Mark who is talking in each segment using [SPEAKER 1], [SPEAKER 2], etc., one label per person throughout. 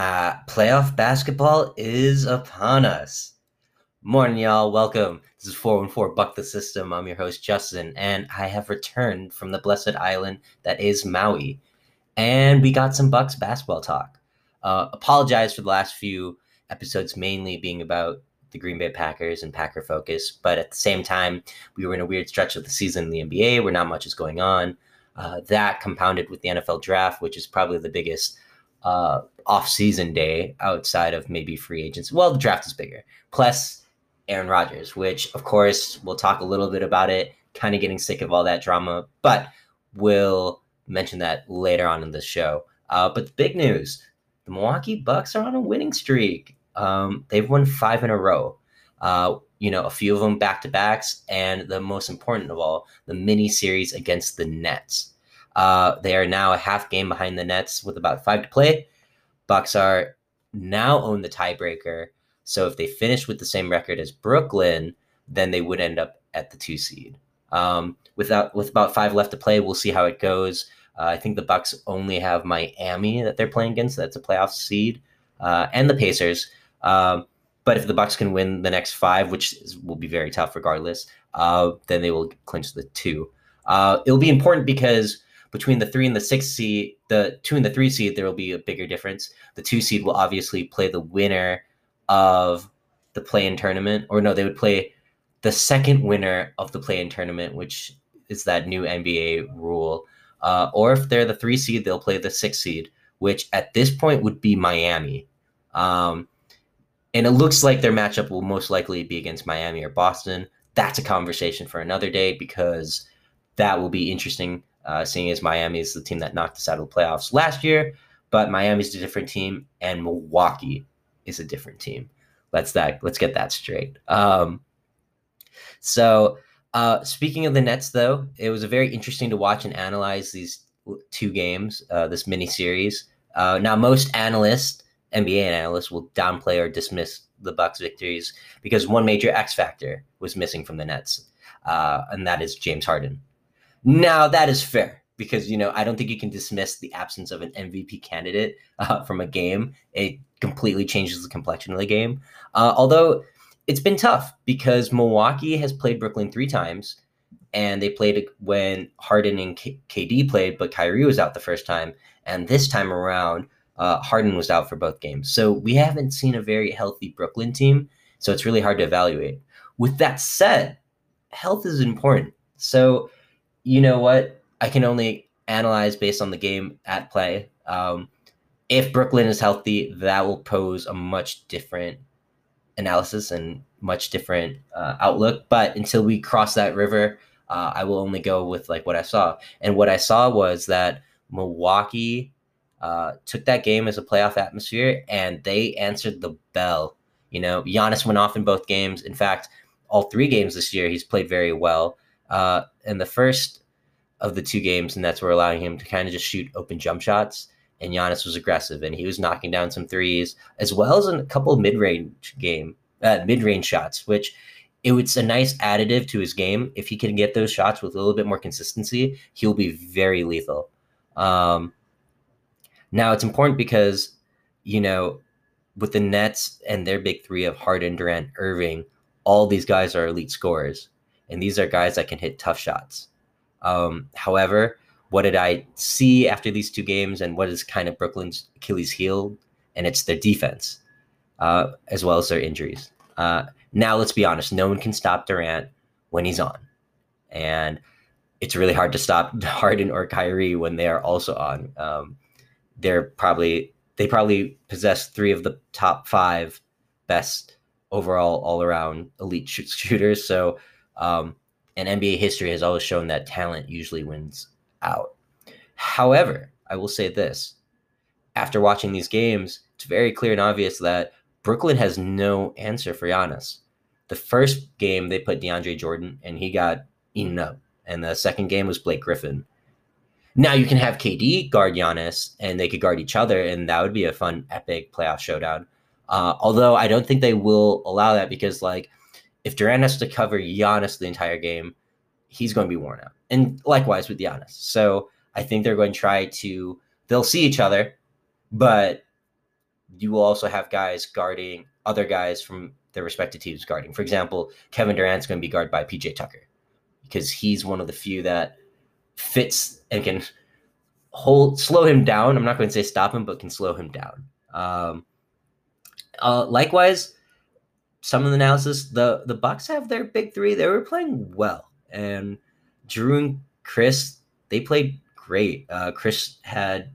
[SPEAKER 1] Uh, playoff basketball is upon us. Morning, y'all. Welcome. This is 414 Buck the System. I'm your host, Justin, and I have returned from the blessed island that is Maui. And we got some Bucks basketball talk. Uh, apologize for the last few episodes, mainly being about the Green Bay Packers and Packer focus. But at the same time, we were in a weird stretch of the season in the NBA where not much is going on. Uh, that compounded with the NFL draft, which is probably the biggest uh, off-season day outside of maybe free agents. Well, the draft is bigger. Plus Aaron Rodgers, which of course we'll talk a little bit about it. Kind of getting sick of all that drama, but we'll mention that later on in the show. Uh, but the big news: the Milwaukee Bucks are on a winning streak. Um, they've won five in a row. Uh, you know, a few of them back to backs, and the most important of all, the mini series against the Nets. Uh, they are now a half game behind the Nets with about five to play. Bucks are now own the tiebreaker. So if they finish with the same record as Brooklyn, then they would end up at the two seed. Um, without with about five left to play, we'll see how it goes. Uh, I think the Bucks only have Miami that they're playing against. That's a playoff seed, uh, and the Pacers. Um, but if the Bucks can win the next five, which is, will be very tough regardless, uh, then they will clinch the two. Uh, it'll be important because between the three and the six seed, the two and the three seed, there will be a bigger difference. The two seed will obviously play the winner of the play-in tournament, or no, they would play the second winner of the play-in tournament, which is that new NBA rule. Uh, or if they're the three seed, they'll play the six seed, which at this point would be Miami. Um, and it looks like their matchup will most likely be against Miami or Boston. That's a conversation for another day because that will be interesting uh, seeing as Miami is the team that knocked us out of the playoffs last year, but Miami's a different team and Milwaukee is a different team. Let's that let's get that straight. Um, so uh, speaking of the Nets, though, it was a very interesting to watch and analyze these two games, uh, this mini series. Uh, now, most analysts, NBA analysts, will downplay or dismiss the Bucks' victories because one major X factor was missing from the Nets, uh, and that is James Harden. Now that is fair because you know I don't think you can dismiss the absence of an MVP candidate uh, from a game. It completely changes the complexion of the game. Uh, although it's been tough because Milwaukee has played Brooklyn three times, and they played when Harden and K- KD played, but Kyrie was out the first time, and this time around. Uh, Harden was out for both games. So we haven't seen a very healthy Brooklyn team. So it's really hard to evaluate. With that said, health is important. So you know what? I can only analyze based on the game at play. Um, if Brooklyn is healthy, that will pose a much different analysis and much different uh, outlook. But until we cross that river, uh, I will only go with like what I saw. And what I saw was that Milwaukee uh, took that game as a playoff atmosphere, and they answered the bell. You know, Giannis went off in both games. In fact, all three games this year, he's played very well. Uh, in the first of the two games, and that's where allowing him to kind of just shoot open jump shots. And Giannis was aggressive, and he was knocking down some threes as well as a couple mid-range game, uh, mid-range shots, which it was a nice additive to his game. If he can get those shots with a little bit more consistency, he'll be very lethal. Um, now it's important because you know with the Nets and their big three of Harden, Durant, Irving, all these guys are elite scorers and these are guys that can hit tough shots. Um, however, what did I see after these two games, and what is kind of Brooklyn's Achilles heel? And it's their defense, uh, as well as their injuries. Uh, now, let's be honest: no one can stop Durant when he's on, and it's really hard to stop Harden or Kyrie when they are also on. Um, they're probably they probably possess three of the top five best overall all around elite shooters. So um, and NBA history has always shown that talent usually wins out. However, I will say this after watching these games, it's very clear and obvious that Brooklyn has no answer for Giannis. The first game, they put DeAndre Jordan, and he got eaten up. And the second game was Blake Griffin. Now you can have KD guard Giannis, and they could guard each other, and that would be a fun, epic playoff showdown. Uh, although I don't think they will allow that because, like, if Durant has to cover Giannis the entire game, he's going to be worn out. And likewise with Giannis. So I think they're going to try to, they'll see each other, but you will also have guys guarding other guys from their respective teams guarding. For example, Kevin Durant's going to be guarded by PJ Tucker because he's one of the few that fits and can hold slow him down. I'm not going to say stop him, but can slow him down. Um, uh, likewise, some of the analysis the the Bucks have their big three. They were playing well, and Jrue and Khris they played great. Uh, Khris had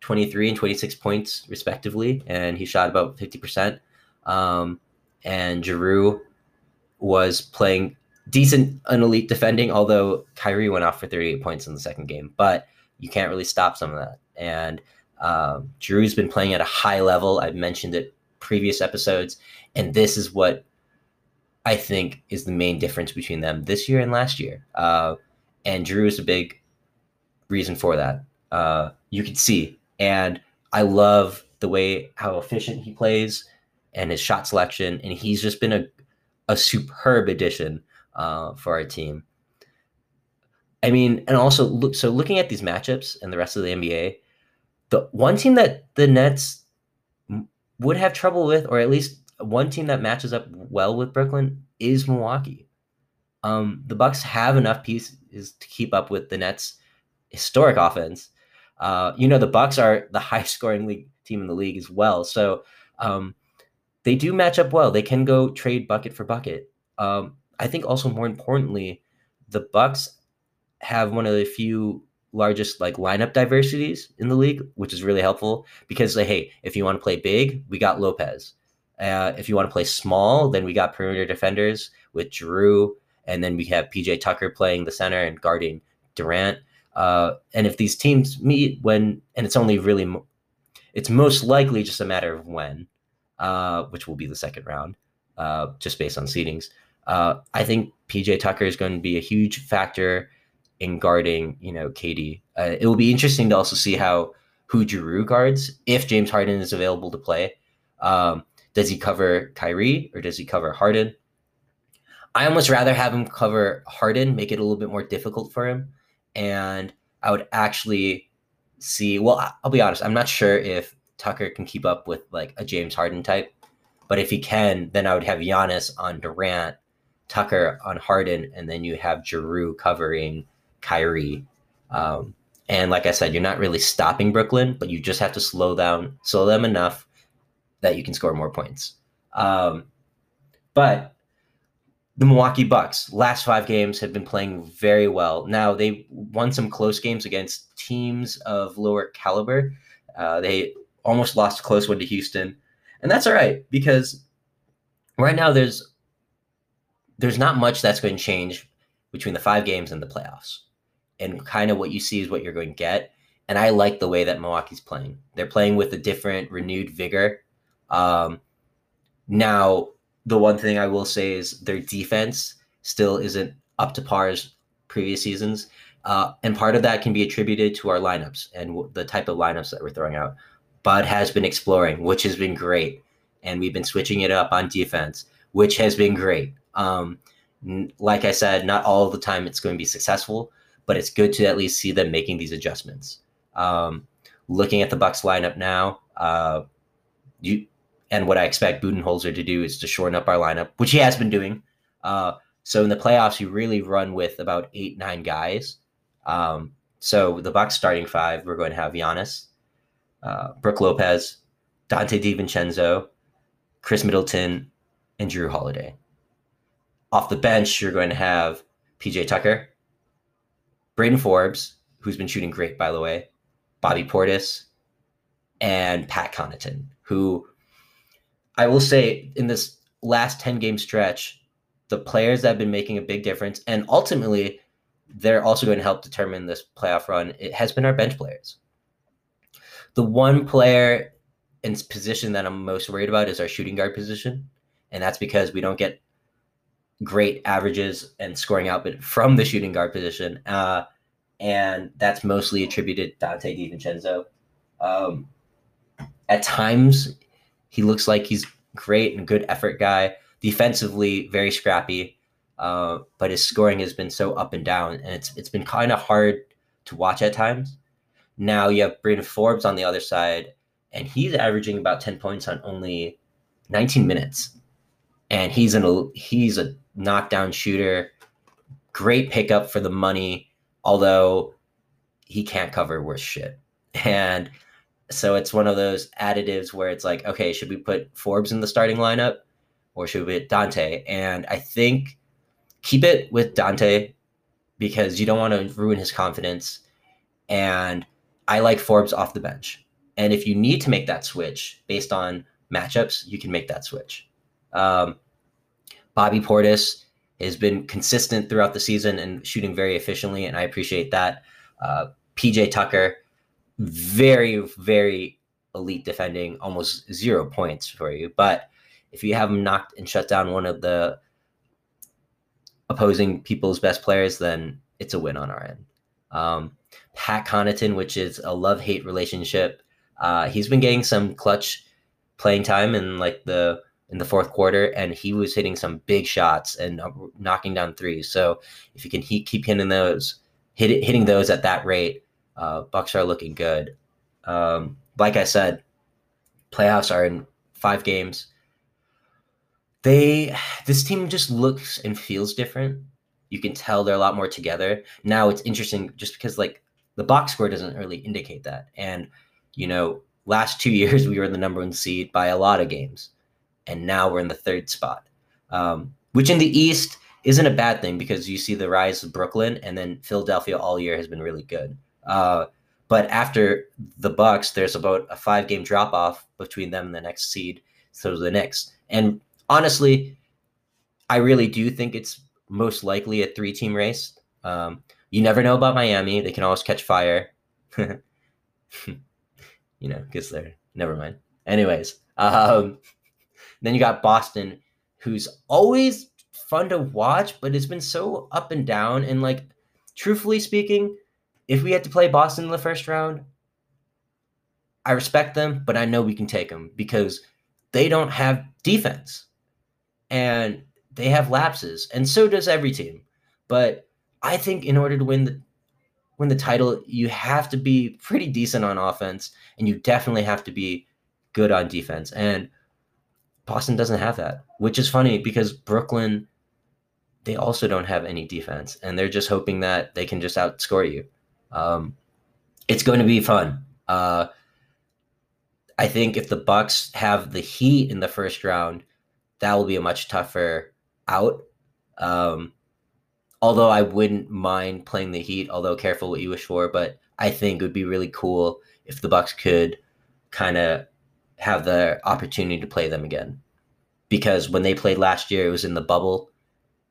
[SPEAKER 1] 23 and 26 points respectively, and he shot about 50 percent. Um, and Jrue was playing decent and elite defending, although Kyrie went off for 38 points in the second game. But you can't really stop some of that. And um, Jrue's been playing at a high level. I've mentioned it previous episodes, and this is what I think is the main difference between them this year and last year. Uh, and Jrue is a big reason for that. Uh, you can see, and I love the way how efficient he plays and his shot selection, and he's just been a a superb addition uh, for our team. I mean, and also look. So looking at these matchups and the rest of the NBA, the one team that the Nets would have trouble with, or at least one team that matches up well with Brooklyn, is Milwaukee. Um, the Bucks have enough pieces to keep up with the Nets' historic offense. Uh, you know, the Bucks are the highest scoring league team in the league as well, so um, they do match up well. They can go trade bucket for bucket. Um, I think also more importantly, the Bucks have one of the few largest like lineup diversities in the league, which is really helpful because like, hey, if you want to play big, we got Lopez. Uh, if you want to play small, then we got perimeter defenders with Jrue, and then we have PJ Tucker playing the center and guarding Durant. Uh, and if these teams meet when, and it's only really, it's most likely just a matter of when, uh, which will be the second round, uh, just based on seedings. Uh, I think PJ Tucker is going to be a huge factor in guarding, you know, KD. Uh, it will be interesting to also see how who Jrue guards if James Harden is available to play. Um, does he cover Kyrie or does he cover Harden? I almost rather have him cover Harden, make it a little bit more difficult for him, and I would actually see. Well, I'll be honest, I'm not sure if Tucker can keep up with like a James Harden type, but if he can, then I would have Giannis on Durant, Tucker on Harden, and then you have Jrue covering Kyrie. Um, and like I said, you're not really stopping Brooklyn, but you just have to slow down, slow them enough that you can score more points. Um, but the Milwaukee Bucks last five games have been playing very well. Now they won some close games against teams of lower caliber. Uh, they almost lost a close one to Houston, and that's all right because right now there's there's not much that's going to change between the five games and the playoffs and kind of what you see is what you're going to get. And I like the way that Milwaukee's playing. They're playing with a different, renewed vigor. Um, now, the one thing I will say is their defense still isn't up to par as previous seasons. Uh, and part of that can be attributed to our lineups and w- the type of lineups that we're throwing out. Bud has been exploring, which has been great. And we've been switching it up on defense, which has been great. Um, n- like I said, not all the time it's going to be successful, but it's good to at least see them making these adjustments. Um, looking at the Bucks lineup now, uh, you and what I expect Budenholzer to do is to shorten up our lineup, which he has been doing. Uh, so in the playoffs, you really run with about eight, nine guys. Um, so the Bucks starting five, we're going to have Giannis, uh, Brook Lopez, Donte DiVincenzo, Khris Middleton, and Jrue Holiday. Off the bench, you're going to have PJ Tucker, Bryn Forbes, who's been shooting great, by the way, Bobby Portis, and Pat Connaughton, who I will say in this last 10 game stretch, the players that have been making a big difference, and ultimately, they're also going to help determine this playoff run. It has been our bench players. The one player in position that I'm most worried about is our shooting guard position. And that's because we don't get great averages and scoring output from the shooting guard position. Uh, and that's mostly attributed to Donte DiVincenzo. Um, at times, he looks like he's great and good effort guy. Defensively, very scrappy, uh, but his scoring has been so up and down, and it's it's been kind of hard to watch at times. Now you have Bryn Forbes on the other side, and he's averaging about 10 points on only 19 minutes. And he's an he's a knockdown shooter. Great pickup for the money, although he can't cover worse shit. And so it's one of those additives where it's like, okay, should we put Forbes in the starting lineup or should we put Donte? And I think keep it with Donte because you don't want to ruin his confidence. And I like Forbes off the bench. And if you need to make that switch based on matchups, you can make that switch. Um, Bobby Portis has been consistent throughout the season and shooting very efficiently, and I appreciate that. Uh, PJ Tucker, very, very elite defending, almost zero points for you. But if you have him knocked and shut down one of the opposing people's best players, then it's a win on our end. Um, Pat Connaughton, which is a love hate relationship. Uh, he's been getting some clutch playing time in like the in the fourth quarter, and he was hitting some big shots and uh, knocking down threes. So if you can he, keep hitting those, hit, hitting those at that rate, uh, Bucks are looking good. Um, like I said, playoffs are in five games. They this team just looks and feels different. You can tell they're a lot more together. Now it's interesting just because like the box score doesn't really indicate that. And you know, last two years we were in the number one seed by a lot of games, and now we're in the third spot, um, which in the East isn't a bad thing because you see the rise of Brooklyn, and then Philadelphia all year has been really good. Uh, but after the Bucks, there's about a five game drop off between them and the next seed, so the Knicks. And honestly, I really do think it's most likely a three team race. Um, you never know about Miami; they can always catch fire. you know, because they're never mind. Anyways, um, then you got Boston, who's always fun to watch, but it's been so up and down. And like, truthfully speaking, if we had to play Boston in the first round, I respect them, but I know we can take them because they don't have defense and they have lapses, and so does every team. But I think in order to win the win the title, you have to be pretty decent on offense, and you definitely have to be good on defense. And Boston doesn't have that, which is funny because Brooklyn, they also don't have any defense, and they're just hoping that they can just outscore you. Um, it's going to be fun. Uh, I think if the Bucks have the Heat in the first round, that will be a much tougher out. Um, although I wouldn't mind playing the Heat, although careful what you wish for, but I think it would be really cool if the Bucks could kind of have the opportunity to play them again. Because when they played last year, it was in the bubble.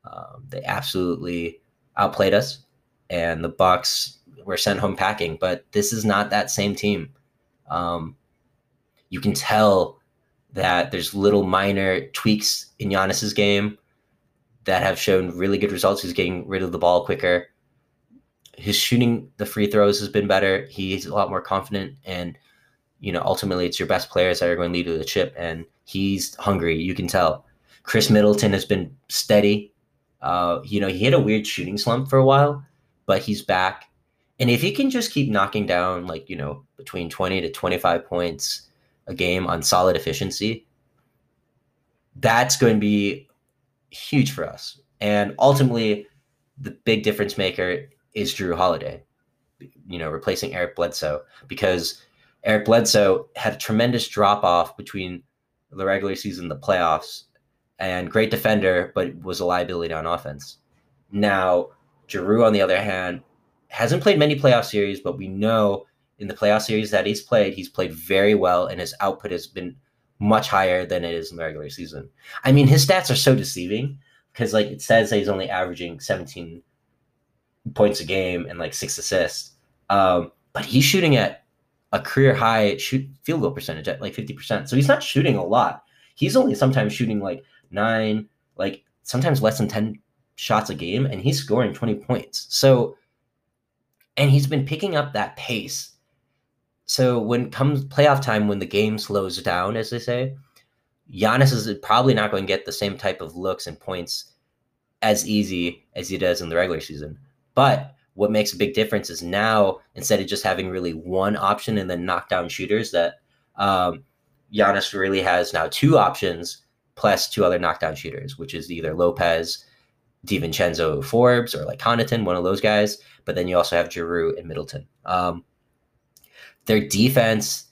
[SPEAKER 1] Um, they absolutely outplayed us, and the Bucks were sent home packing. But this is not that same team. Um, you can tell that there's little minor tweaks in Giannis's game that have shown really good results. He's getting rid of the ball quicker. His shooting the free throws has been better. He's a lot more confident, and you know ultimately it's your best players that are going to lead to the chip. And he's hungry. You can tell. Khris Middleton has been steady. Uh, you know he had a weird shooting slump for a while, but he's back. And if he can just keep knocking down like you know between twenty to twenty five points a game on solid efficiency, that's going to be huge for us. And ultimately, the big difference maker is Jrue Holiday, you know, replacing Eric Bledsoe because Eric Bledsoe had a tremendous drop off between the regular season and the playoffs and great defender, but was a liability on offense. Now, Jrue, on the other hand, hasn't played many playoff series, but we know in the playoff series that he's played, he's played very well and his output has been much higher than it is in the regular season. I mean, his stats are so deceiving because like it says that he's only averaging 17 points a game and like six assists. Um, but he's shooting at a career high shoot field goal percentage at like 50%. So he's not shooting a lot. He's only sometimes shooting like nine, like sometimes less than 10 shots a game, and he's scoring 20 points. So, and he's been picking up that pace so when comes playoff time, when the game slows down, as they say, Giannis is probably not going to get the same type of looks and points as easy as he does in the regular season. But what makes a big difference is now instead of just having really one option and then knockdown shooters that um, Giannis really has now two options plus two other knockdown shooters, which is either Lopez, DiVincenzo, Forbes, or like Connaughton, one of those guys. But then you also have Jrue and Middleton. Um, their defense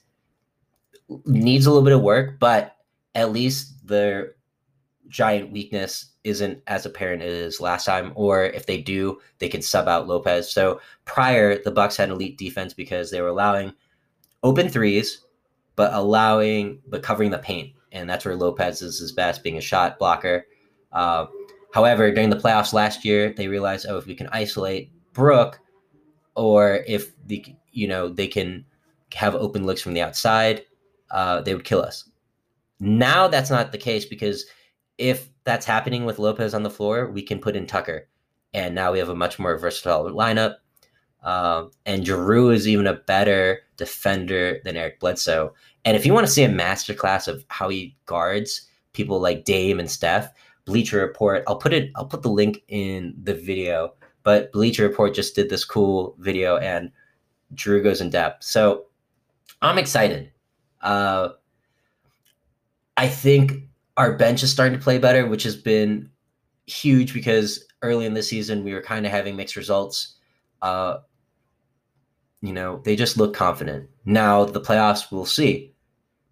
[SPEAKER 1] needs a little bit of work, but at least their giant weakness isn't as apparent as last time. Or if they do, they can sub out Lopez. So prior, the Bucks had elite defense because they were allowing open threes, but allowing but covering the paint, and that's where Lopez is his best, being a shot blocker. Uh, however, during the playoffs last year, they realized, oh, if we can isolate Brook, or if the you know they can have open looks from the outside, uh, they would kill us. Now that's not the case because if that's happening with Lopez on the floor, we can put in Tucker, and now we have a much more versatile lineup. Uh, and Jrue is even a better defender than Eric Bledsoe. And if you want to see a masterclass of how he guards people like Dame and Steph, Bleacher Report, I'll put it, I'll put the link in the video. But Bleacher Report just did this cool video, and Jrue goes in depth. So I'm excited. Uh, I think our bench is starting to play better, which has been huge because early in the season we were kind of having mixed results. Uh, you know, they just look confident. Now the playoffs, we'll see,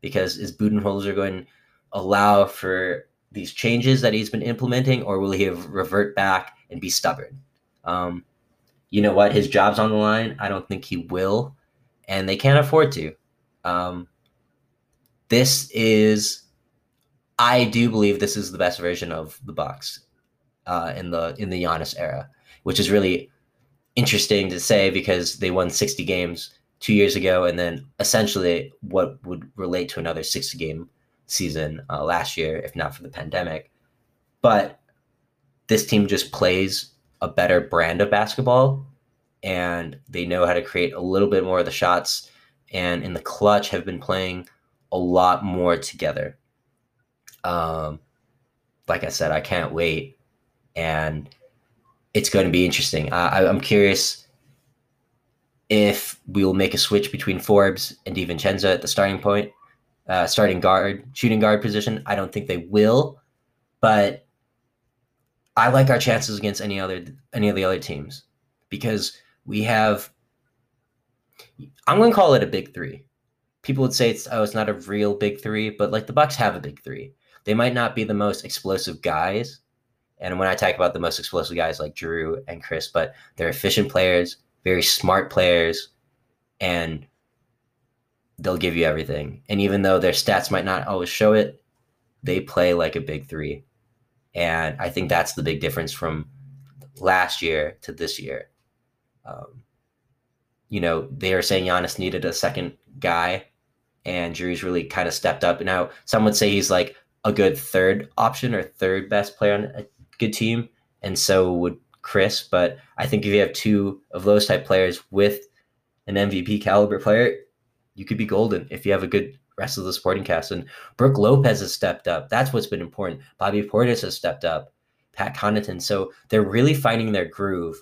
[SPEAKER 1] because is Budenholzer going to allow for these changes that he's been implementing, or will he revert back and be stubborn? Um, you know what? His job's on the line. I don't think he will, and they can't afford to. Um, this is, I do believe this is the best version of the Bucks uh, in the in the Giannis era, which is really interesting to say because they won 60 games two years ago, and then essentially what would relate to another 60 game season uh, last year, if not for the pandemic. But this team just plays a better brand of basketball, and they know how to create a little bit more of the shots and in the clutch have been playing a lot more together. Um, like I said, I can't wait, and it's going to be interesting. I, I'm curious if we will make a switch between Forbes and DiVincenzo at the starting point, uh, starting guard, shooting guard position. I don't think they will, but I like our chances against any other any of the other teams because we have I'm going to call it a big three. People would say it's oh, it's not a real big three, but like the Bucks have a big three. They might not be the most explosive guys, and when I talk about the most explosive guys like Jrue and Khris, but they're efficient players, very smart players, and they'll give you everything. And even though their stats might not always show it, they play like a big three. And I think that's the big difference from last year to this year. Um, you know, they are saying Giannis needed a second guy, and Jrue's really kind of stepped up. Now, some would say he's like a good third option or third best player on a good team, and so would Khris. But I think if you have two of those type players with an MVP caliber player, you could be golden if you have a good rest of the supporting cast. And Brook Lopez has stepped up. That's what's been important. Bobby Portis has stepped up. Pat Connaughton. So they're really finding their groove.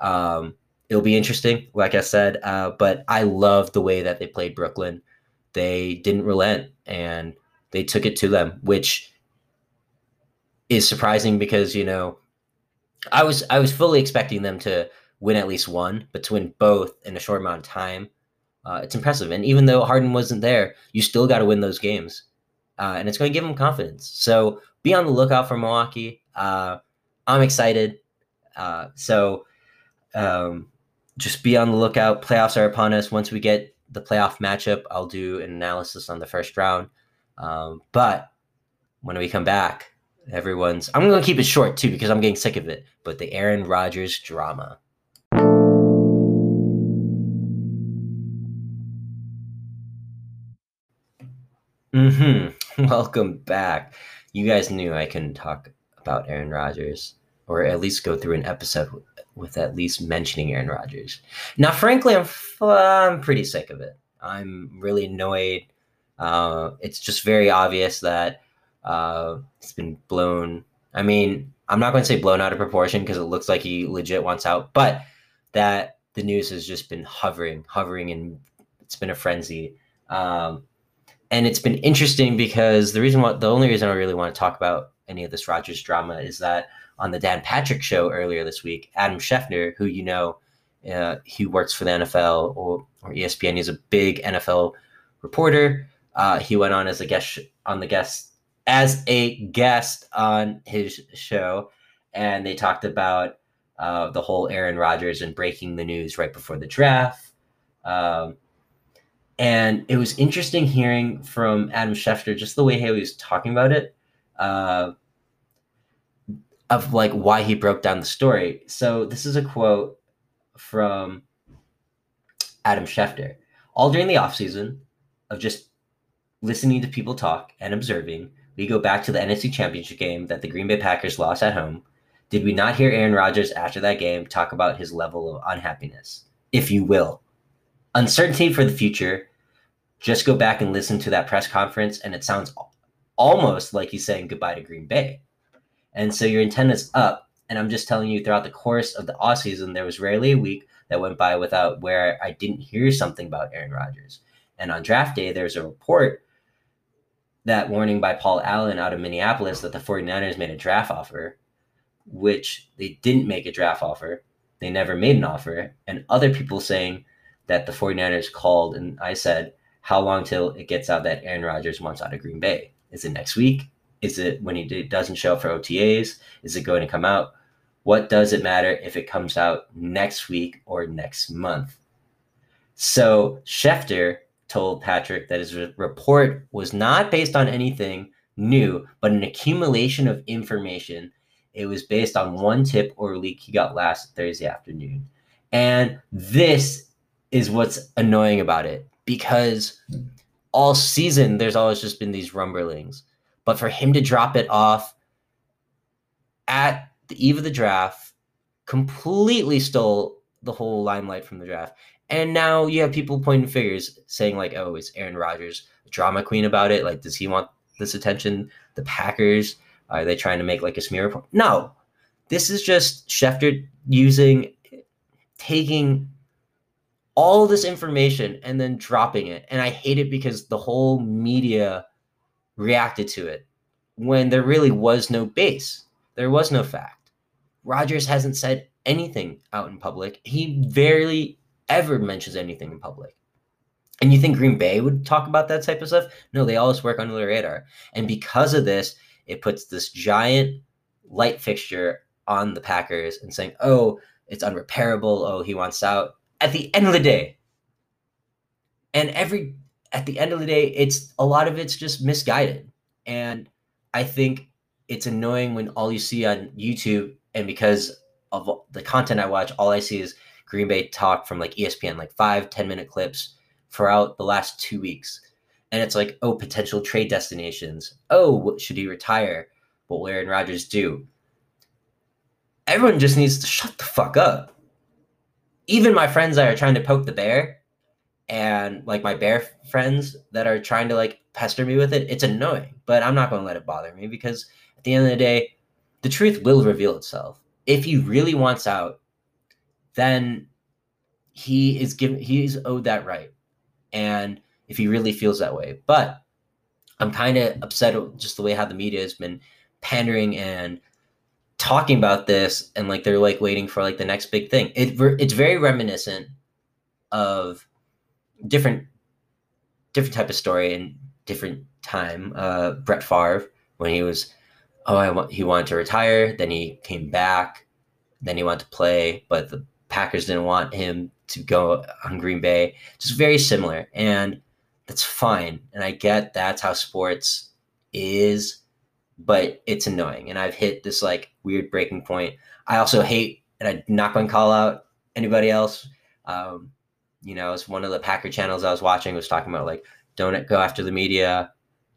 [SPEAKER 1] Um, it'll be interesting, like I said. Uh, but I love the way that they played Brooklyn. They didn't relent and they took it to them, which is surprising because you know I was I was fully expecting them to win at least one, but to win both in a short amount of time, uh, it's impressive. And even though Harden wasn't there, you still got to win those games, uh, and it's going to give them confidence. So be on the lookout for Milwaukee. Uh, I'm excited. Uh, so um, just be on the lookout. Playoffs are upon us. Once we get the playoff matchup, I'll do an analysis on the first round. Um, but when we come back, everyone's. I'm going to keep it short too because I'm getting sick of it. But the Aaron Rodgers drama. Mm-hmm. Welcome back. You guys knew I couldn't talk about Aaron Rodgers, or at least go through an episode with at least mentioning Aaron Rodgers. Now, frankly, I'm I'm pretty sick of it. I'm really annoyed. Uh, it's just very obvious that uh, it's been blown. I mean, I'm not going to say blown out of proportion because it looks like he legit wants out, but that the news has just been hovering, hovering, and it's been a frenzy. Um, and it's been interesting because the reason why the only reason I really want to talk about any of this Rodgers drama is that on the Dan Patrick show earlier this week, Adam Schefter, who you know, uh, he works for the NFL or, or ESPN, he's a big NFL reporter. Uh, he went on as a guest on the guest as a guest on his show, and they talked about uh, the whole Aaron Rodgers and breaking the news right before the draft. Um, and it was interesting hearing from Adam Schefter just the way he was talking about it, uh, of like why he broke down the story. So this is a quote from Adam Schefter. All during the offseason of just listening to people talk and observing, we go back to the NFC Championship game that the Green Bay Packers lost at home. Did we not hear Aaron Rodgers after that game talk about his level of unhappiness, if you will? Uncertainty for the future. Just go back and listen to that press conference, and it sounds almost like he's saying goodbye to Green Bay. And so your antenna's up. And I'm just telling you, throughout the course of the off season, there was rarely a week that went by without where I didn't hear something about Aaron Rodgers. And on draft day, there's a report that warning by Paul Allen out of Minneapolis that the 49ers made a draft offer, which they didn't make a draft offer. They never made an offer. And other people saying that the 49ers called and I said, how long till it gets out that Aaron Rodgers wants out of Green Bay? Is it next week? Is it when he doesn't show up for OTAs? Is it going to come out? What does it matter if it comes out next week or next month? So Schefter told Patrick that his report was not based on anything new, but an accumulation of information. It was based on one tip or leak he got last Thursday afternoon. And this is what's annoying about it because all season there's always just been these rumblings. But for him to drop it off at the eve of the draft completely stole the whole limelight from the draft. And now you have people pointing fingers saying, like, oh, is Aaron Rodgers drama queen about it? Like, does he want this attention? The Packers, are they trying to make like a smear report? No. This is just Schefter using, taking all this information and then dropping it. And I hate it because the whole media reacted to it when there really was no base. There was no fact. Rodgers hasn't said anything out in public. He barely ever mentions anything in public. And you think Green Bay would talk about that type of stuff? No, they always work under the radar. And because of this, it puts this giant light fixture on the Packers and saying, oh, it's unrepairable. Oh, he wants out. At the end of the day, and every at the end of the day, it's a lot of it's just misguided. And I think it's annoying when all you see on YouTube, and because of the content I watch, all I see is Green Bay talk from like ESPN, like five, 10 minute clips throughout the last two weeks. And it's like, oh, potential trade destinations. Oh, should he retire? What will Aaron Rodgers do? Everyone just needs to shut the fuck up. Even my friends that are trying to poke the bear, and like my bear friends that are trying to like pester me with it, it's annoying, but I'm not going to let it bother me because at the end of the day, the truth will reveal itself. If he really wants out, then he is given he's owed that right. And if he really feels that way. But I'm kind of upset just the way how the media has been pandering and talking about this and like they're like waiting for like the next big thing. It it's very reminiscent of different different type of story and different time. Uh, Brett Favre when he was oh I want he wanted to retire, then he came back, then he wanted to play, but the Packers didn't want him to go on Green Bay. Just very similar, and that's fine. And I get that's how sports is, but it's annoying. And I've hit this like weird breaking point. I also hate, and I'm not going to call out anybody else. Um, you know, it's one of the Packer channels I was watching was talking about like don't go after the media,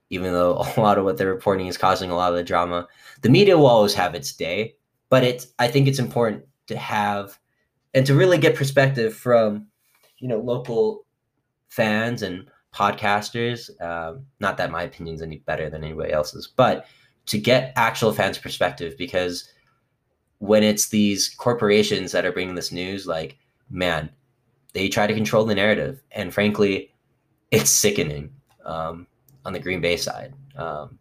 [SPEAKER 1] even though a lot of what they're reporting is causing a lot of the drama. The media will always have its day, but it's I think it's important to have and to really get perspective from you know local fans and podcasters. Um, not that my opinion's any better than anybody else's, but to get actual fans' perspective because when it's these corporations that are bringing this news, like man, they try to control the narrative, and frankly, it's sickening. Um, on the Green Bay side um,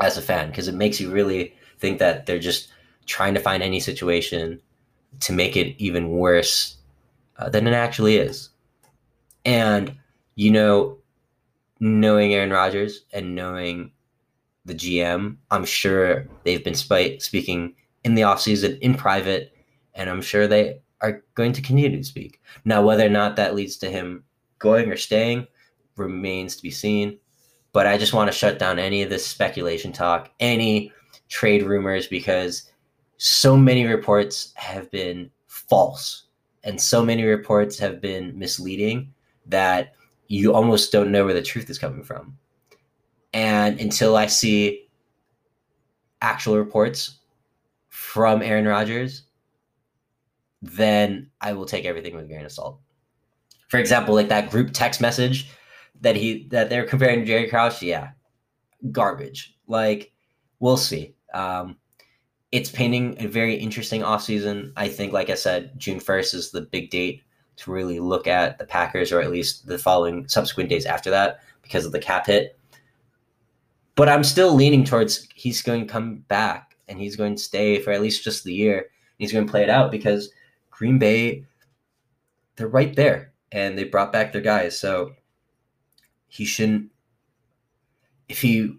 [SPEAKER 1] as a fan because it makes you really think that they're just trying to find any situation to make it even worse uh, than it actually is. And, you know, knowing Aaron Rodgers and knowing the GM, I'm sure they've been sp- speaking in the offseason in private, and I'm sure they are going to continue to speak. Now, whether or not that leads to him going or staying remains to be seen. But I just want to shut down any of this speculation talk, any trade rumors, because so many reports have been false and so many reports have been misleading that you almost don't know where the truth is coming from. And until I see actual reports from Aaron Rodgers, then I will take everything with a grain of salt. For example, like that group text message that he that they're comparing to Jerry Krause, yeah, garbage. Like we'll see. Um, it's painting a very interesting offseason. I think, like I said, June 1st is the big date to really look at the Packers, or at least the following subsequent days after that, because of the cap hit. But I'm still leaning towards he's going to come back and he's going to stay for at least just the year. He's going to play it out because Green Bay, they're right there and they brought back their guys. So he shouldn't, if he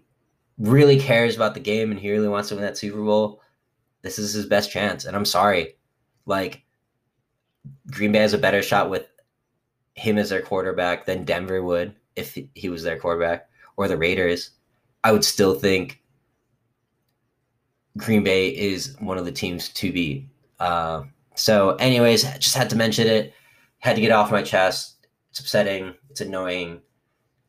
[SPEAKER 1] really cares about the game and he really wants to win that Super Bowl, this is his best chance. And I'm sorry. Like, Green Bay has a better shot with him as their quarterback than Denver would if he was their quarterback or the Raiders. I would still think Green Bay is one of the teams to beat. Uh, so, anyways, just had to mention it. Had to get off my chest. It's upsetting. It's annoying,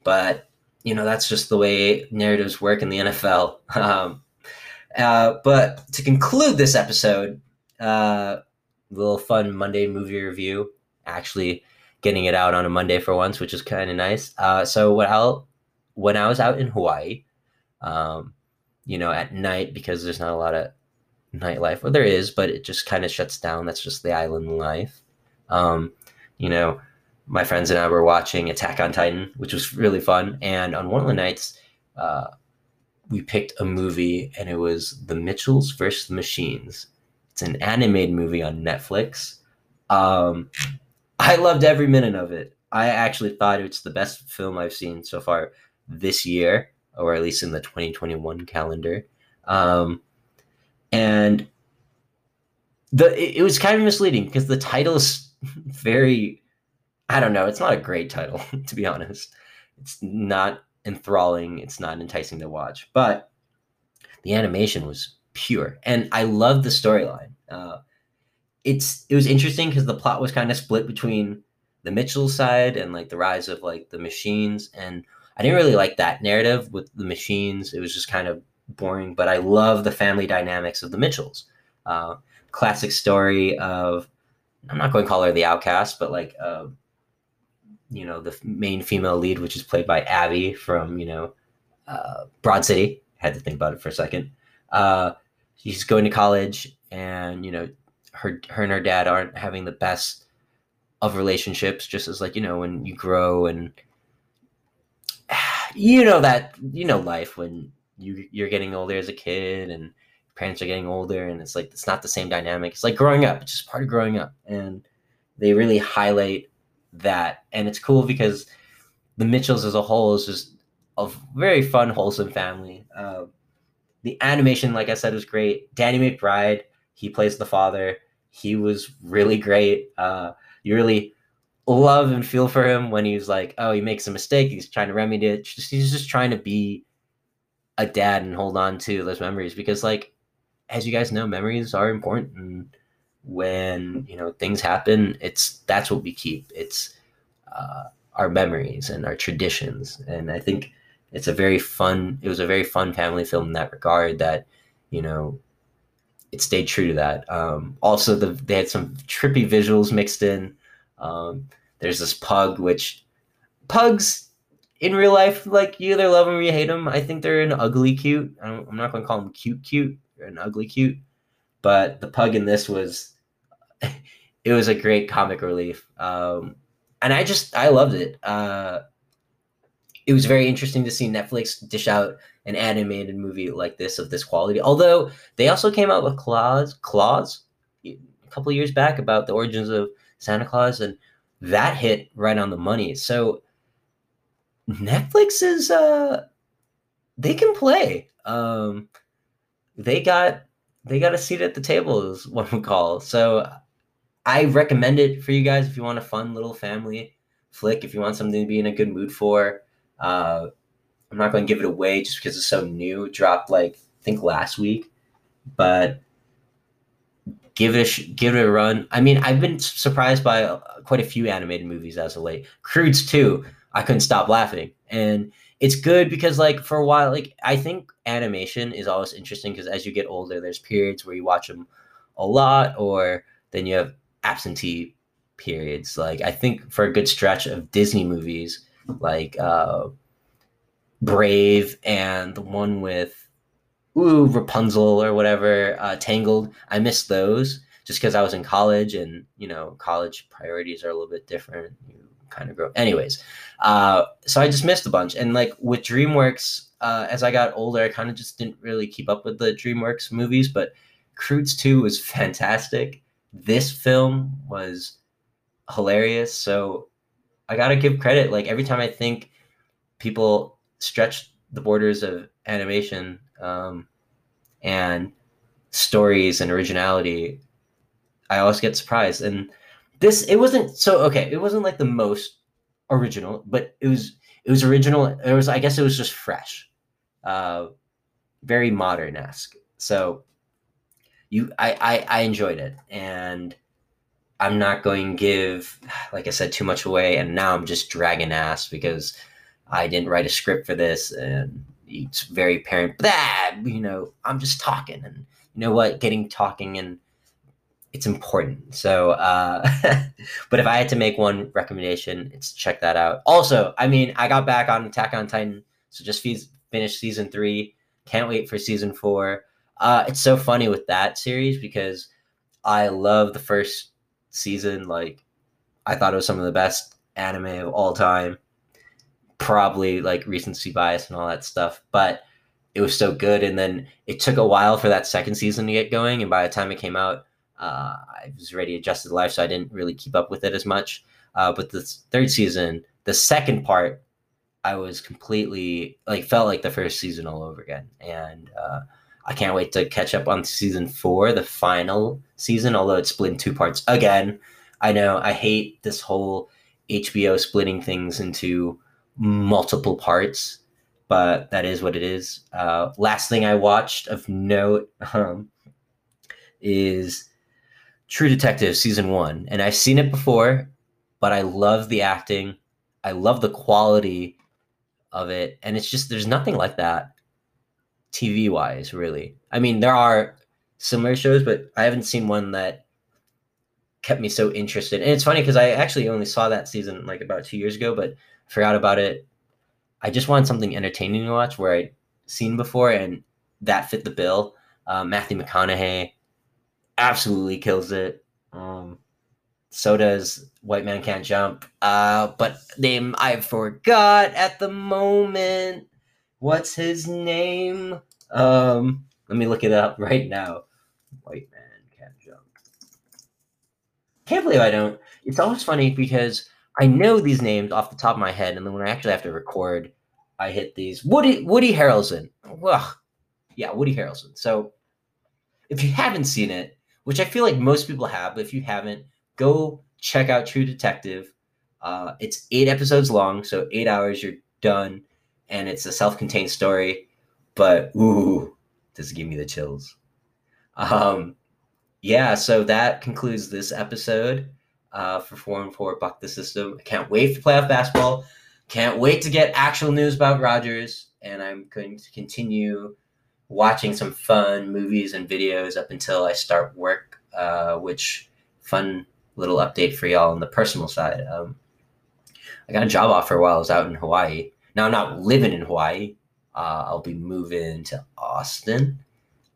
[SPEAKER 1] but you know that's just the way narratives work in the NFL. Um, uh, but to conclude this episode, uh, little fun Monday movie review. Actually, getting it out on a Monday for once, which is kind of nice. Uh, so when I when I was out in Hawaii, um, you know, at night because there's not a lot of nightlife, Well, there is, but it just kind of shuts down. That's just the island life. Um, you know, my friends and I were watching Attack on Titan, which was really fun. And on one of the nights, uh, we picked a movie, and it was The Mitchells versus the Machines. It's an animated movie on Netflix. Um, I loved every minute of it. I actually thought it's the best film I've seen so far this year, or at least in the 2021 calendar. Um, and the it, it was kind of misleading because the title is very I don't know, it's not a great title, to be honest. It's not enthralling, it's not enticing to watch, but the animation was pure. And I love the storyline. Uh, it's it was interesting because the plot was kind of split between the Mitchell side and like the rise of like the machines and I didn't really like that narrative with the machines. It was just kind of boring, but I love the family dynamics of the Mitchells. Uh, classic story of I'm not going to call her the outcast, but like uh, you know the main female lead, which is played by Abbi from you know uh, Broad City. Had to think about it for a second. Uh, she's going to college, and you know her her and her dad aren't having the best of relationships. Just as like you know when you grow and you know that you know life when you you're getting older as a kid and parents are getting older and it's like it's not the same dynamic it's like growing up it's just part of growing up and they really highlight that. And it's cool because the mitchells as a whole is just a very fun wholesome family. Uh, the animation like i said was great. Danny mcbride he plays the father. He was really great. Uh, you really love and feel for him when he's like oh he makes a mistake. He's trying to remedy it. He's just trying to be a dad and hold on to those memories because like as you guys know memories are important and when you know things happen it's that's what we keep it's uh, our memories and our traditions and i think it's a very fun it was a very fun family film in that regard that you know it stayed true to that um, also the, they had some trippy visuals mixed in um, there's this pug which pugs in real life, like you either love them or you hate them. I think they're an ugly cute. I'm not going to call them cute cute. They're an ugly cute. But the pug in this was, it was a great comic relief. Um, and I just, I loved it. Uh, it was very interesting to see Netflix dish out an animated movie like this of this quality. Although they also came out with Klaus, Klaus, a couple years back about the origins of Santa Claus, and that hit right on the money. So Netflix is uh they can play. Um they got they got a seat at the table is what we call. So I recommend it for you guys if you want a fun little family flick, if you want something to be in a good mood for. Uh I'm not going to give it away just because it's so new. It dropped like I think last week, but give it a sh- give it a run. I mean, I've been surprised by uh, quite a few animated movies as of late. Croods too. I couldn't stop laughing, and it's good because like for a while, like I think animation is always interesting because as you get older, there's periods where you watch them a lot, or then you have absentee periods. Like I think for a good stretch of Disney movies, like uh, Brave and the one with ooh Rapunzel or whatever, uh, Tangled. I missed those just because I was in college and you know college priorities are a little bit different. You kind of grow. Anyways, uh, so I just missed a bunch. And like with DreamWorks, uh, as I got older, I kind of just didn't really keep up with the DreamWorks movies. But Croods Two was fantastic. This film was hilarious. So I gotta give credit. Like every time I think people stretch the borders of animation um, and stories and originality, I always get surprised. And this, it wasn't so okay. It wasn't like the most original, but it was it was original. It was I guess it was just fresh, uh, very modern esque. So you, I, I I enjoyed it, and I'm not going to give, like I said, too much away. And now I'm just dragging ass because I didn't write a script for this, and it's very apparent that you know I'm just talking, and you know what, getting talking and it's important. So, uh, but if I had to make one recommendation, it's check that out. Also, I mean, I got back on Attack on Titan, so just finished season three. Can't wait for season four. Uh, it's so funny with that series because I love the first season. Like, I thought it was some of the best anime of all time probably like recency bias and all that stuff, but it was so good. And then it took a while for that second season to get going. And by the time it came out, uh, I was already adjusted to life, so I didn't really keep up with it as much. Uh, but the third season, the second part, I was completely like felt like the first season all over again, and uh, I can't wait to catch up on season four, the final season. Although it's split in two parts again. I know I hate this whole HBO splitting things into multiple parts, but that is what it is. Uh, last thing I watched of note um, is True Detective season one, and I've seen it before, but I love the acting. I love the quality of it, and it's just there's nothing like that TV wise, really. I mean, there are similar shows, but I haven't seen one that kept me so interested. And it's funny because I actually only saw that season like about two years ago, but forgot about it. I just wanted something entertaining to watch where I'd seen before, and that fit the bill. Uh, Matthew McConaughey absolutely kills it. Um, so does White Man Can't Jump. Uh, but name I forgot at the moment. What's his name? Um, let me look it up right now. White Man Can't Jump. Can't believe I don't. It's always funny because I know these names off the top of my head, and then when I actually have to record, I hit these. Woody Woody Harrelson. Ugh. Yeah, Woody Harrelson. So if you haven't seen it, which I feel like most people have, but if you haven't, go check out True Detective. Uh, it's eight episodes long, so eight hours, you're done, and it's a self-contained story. But ooh, does it give me the chills? Um, yeah, so that concludes this episode uh, for four and four. Buck the system. I can't wait for playoff basketball. Can't wait to get actual news about Rodgers, and I'm going to continue watching some fun movies and videos up until I start work. Uh, which fun little update for y'all on the personal side. Um, I got a job offer while I was out in Hawaii. Now I'm not living in Hawaii. Uh, I'll be moving to Austin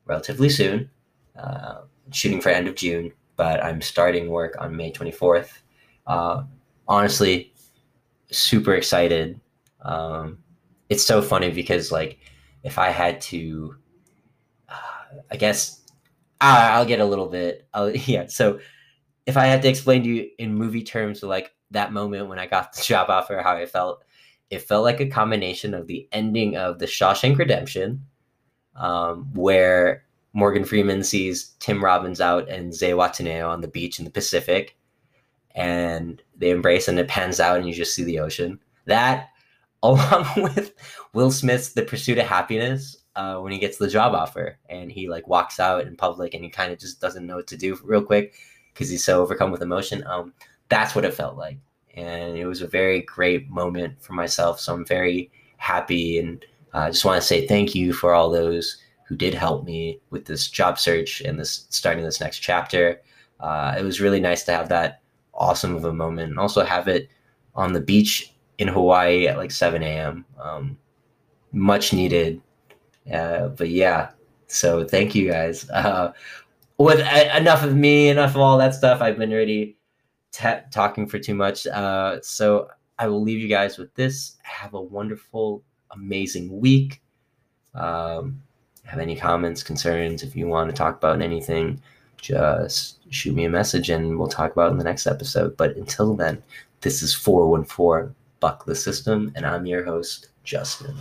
[SPEAKER 1] relatively soon, uh, shooting for end of June but I'm starting work on May 24th. Uh, honestly, super excited. Um, it's so funny because like if I had to, I guess I'll get a little bit. I'll, yeah. So if I had to explain to you in movie terms, like that moment when I got the job offer, how I felt, it felt like a combination of the ending of the Shawshank Redemption, um, where Morgan Freeman sees Tim Robbins out and Zihuatanejo on the beach in the Pacific, and they embrace, and it pans out, and you just see the ocean. That, along with Will Smith's The Pursuit of Happiness, uh, when he gets the job offer, and he like walks out in public, and he kind of just doesn't know what to do real quick because he's so overcome with emotion. Um, that's what it felt like, and it was a very great moment for myself. So I'm very happy, and I uh, just want to say thank you for all those who did help me with this job search and this starting this next chapter. Uh, it was really nice to have that awesome of a moment and also have it on the beach in Hawaii at like 7 a.m. Um, much needed. Uh, but yeah, so thank you guys. Uh, with uh, enough of me, enough of all that stuff, I've been already talking for too much. Uh, so I will leave you guys with this. Have a wonderful, amazing week. Um, have any comments, concerns, if you want to talk about anything, just shoot me a message and we'll talk about it in the next episode. But until then, this is 414 Buck the System, and I'm your host, Justin.